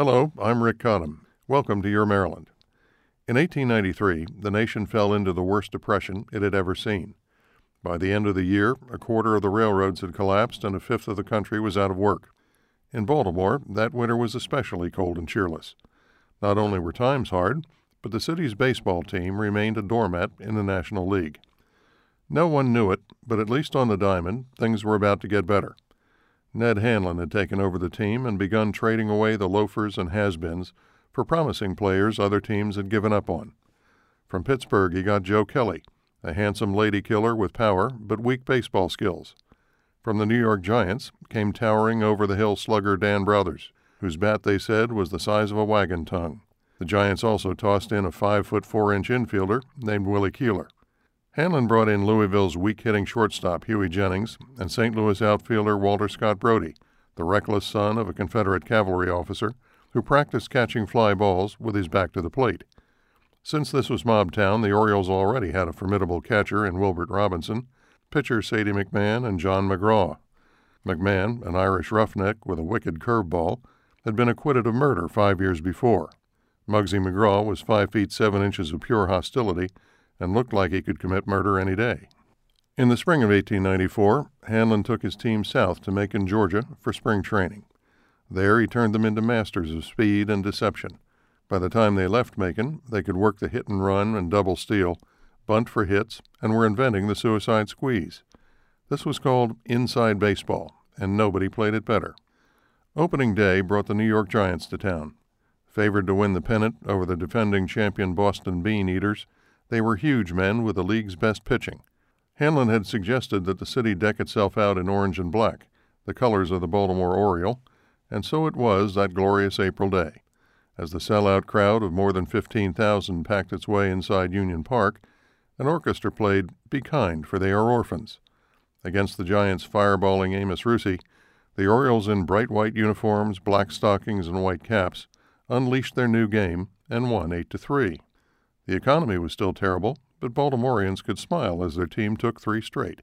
Hello, I'm Rick Cottam. Welcome to Your Maryland. In 1893, the nation fell into the worst depression it had ever seen. By the end of the year, a quarter of the railroads had collapsed and a fifth of the country was out of work. In Baltimore, that winter was especially cold and cheerless. Not only were times hard, but the city's baseball team remained a doormat in the National League. No one knew it, but at least on the diamond, things were about to get better. Ned Hanlon had taken over the team and begun trading away the loafers and has beens for promising players other teams had given up on. From Pittsburgh, he got Joe Kelley, a handsome lady killer with power but weak baseball skills. From the New York Giants came towering over the hill slugger Dan Brouthers, whose bat they said was the size of a wagon tongue. The Giants also tossed in a five foot four inch infielder named Willie Keeler. Hanlon brought in Louisville's weak hitting shortstop Hughie Jennings and St. Louis outfielder Walter Scott Brodie, the reckless son of a Confederate cavalry officer who practiced catching fly balls with his back to the plate. Since this was Mob Town, the Orioles already had a formidable catcher in Wilbert Robinson, pitcher Sadie McMahon, and John McGraw. McMahon, an Irish roughneck with a wicked curveball, had been acquitted of murder five years before. Muggsy McGraw was five feet seven inches of pure hostility and looked like he could commit murder any day. In the spring of 1894, Hanlon took his team south to Macon, Georgia, for spring training. There he turned them into masters of speed and deception. By the time they left Macon, they could work the hit and run and double steal, bunt for hits, and were inventing the suicide squeeze. This was called inside baseball, and nobody played it better. Opening day brought the New York Giants to town. Favored to win the pennant over the defending champion Boston Bean Eaters, they were huge men with the league's best pitching. Hanlon had suggested that the city deck itself out in orange and black, the colors of the Baltimore Oriole, and so it was that glorious April day. As the sellout crowd of more than 15,000 packed its way inside Union Park, an orchestra played Be Kind, for They Are Orphans. Against the Giants' fireballing Amos Rusie, the Orioles in bright white uniforms, black stockings, and white caps unleashed their new game and won 8 to 3. The economy was still terrible, but Baltimoreans could smile as their team took three straight.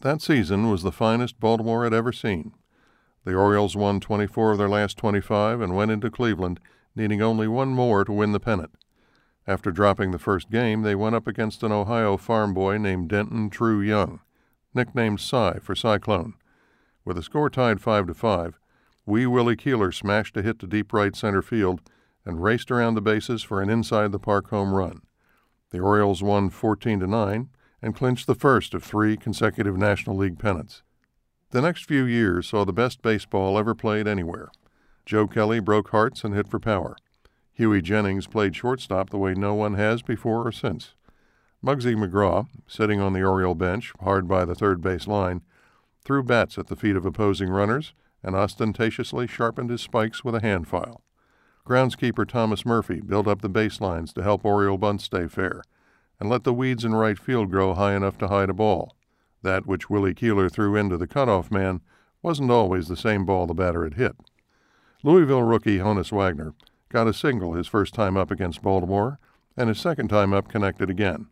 That season was the finest Baltimore had ever seen. The Orioles won 24 of their last 25 and went into Cleveland, needing only one more to win the pennant. After dropping the first game, they went up against an Ohio farm boy named Denton True Young, nicknamed Cy for Cyclone. With the score tied 5 to 5, Wee Willie Keeler smashed a hit to deep right center field and raced around the bases for an inside the park home run. The Orioles won 14 to 9 and clinched the first of three consecutive National League pennants. The next few years saw the best baseball ever played anywhere. Joe Kelley broke hearts and hit for power. Hughie Jennings played shortstop the way no one has before or since. Muggsy McGraw, sitting on the Oriole bench, hard by the third base line, threw bats at the feet of opposing runners and ostentatiously sharpened his spikes with a hand file. Groundskeeper Thomas Murphy built up the baselines to help Oriole bunts stay fair, and let the weeds in right field grow high enough to hide a ball. That which Willie Keeler threw into the cutoff man wasn't always the same ball the batter had hit. Louisville rookie Honus Wagner got a single his first time up against Baltimore, and his second time up connected again.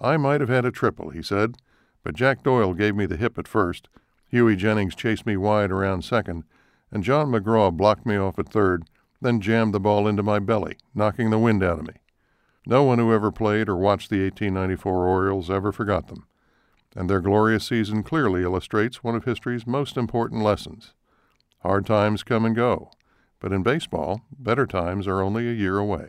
I might have had a triple, he said, but Jack Doyle gave me the hip at first, Hughie Jennings chased me wide around second, and John McGraw blocked me off at third then jammed the ball into my belly, knocking the wind out of me. No one who ever played or watched the 1894 Orioles ever forgot them, and their glorious season clearly illustrates one of history's most important lessons. Hard times come and go, but in baseball, better times are only a year away.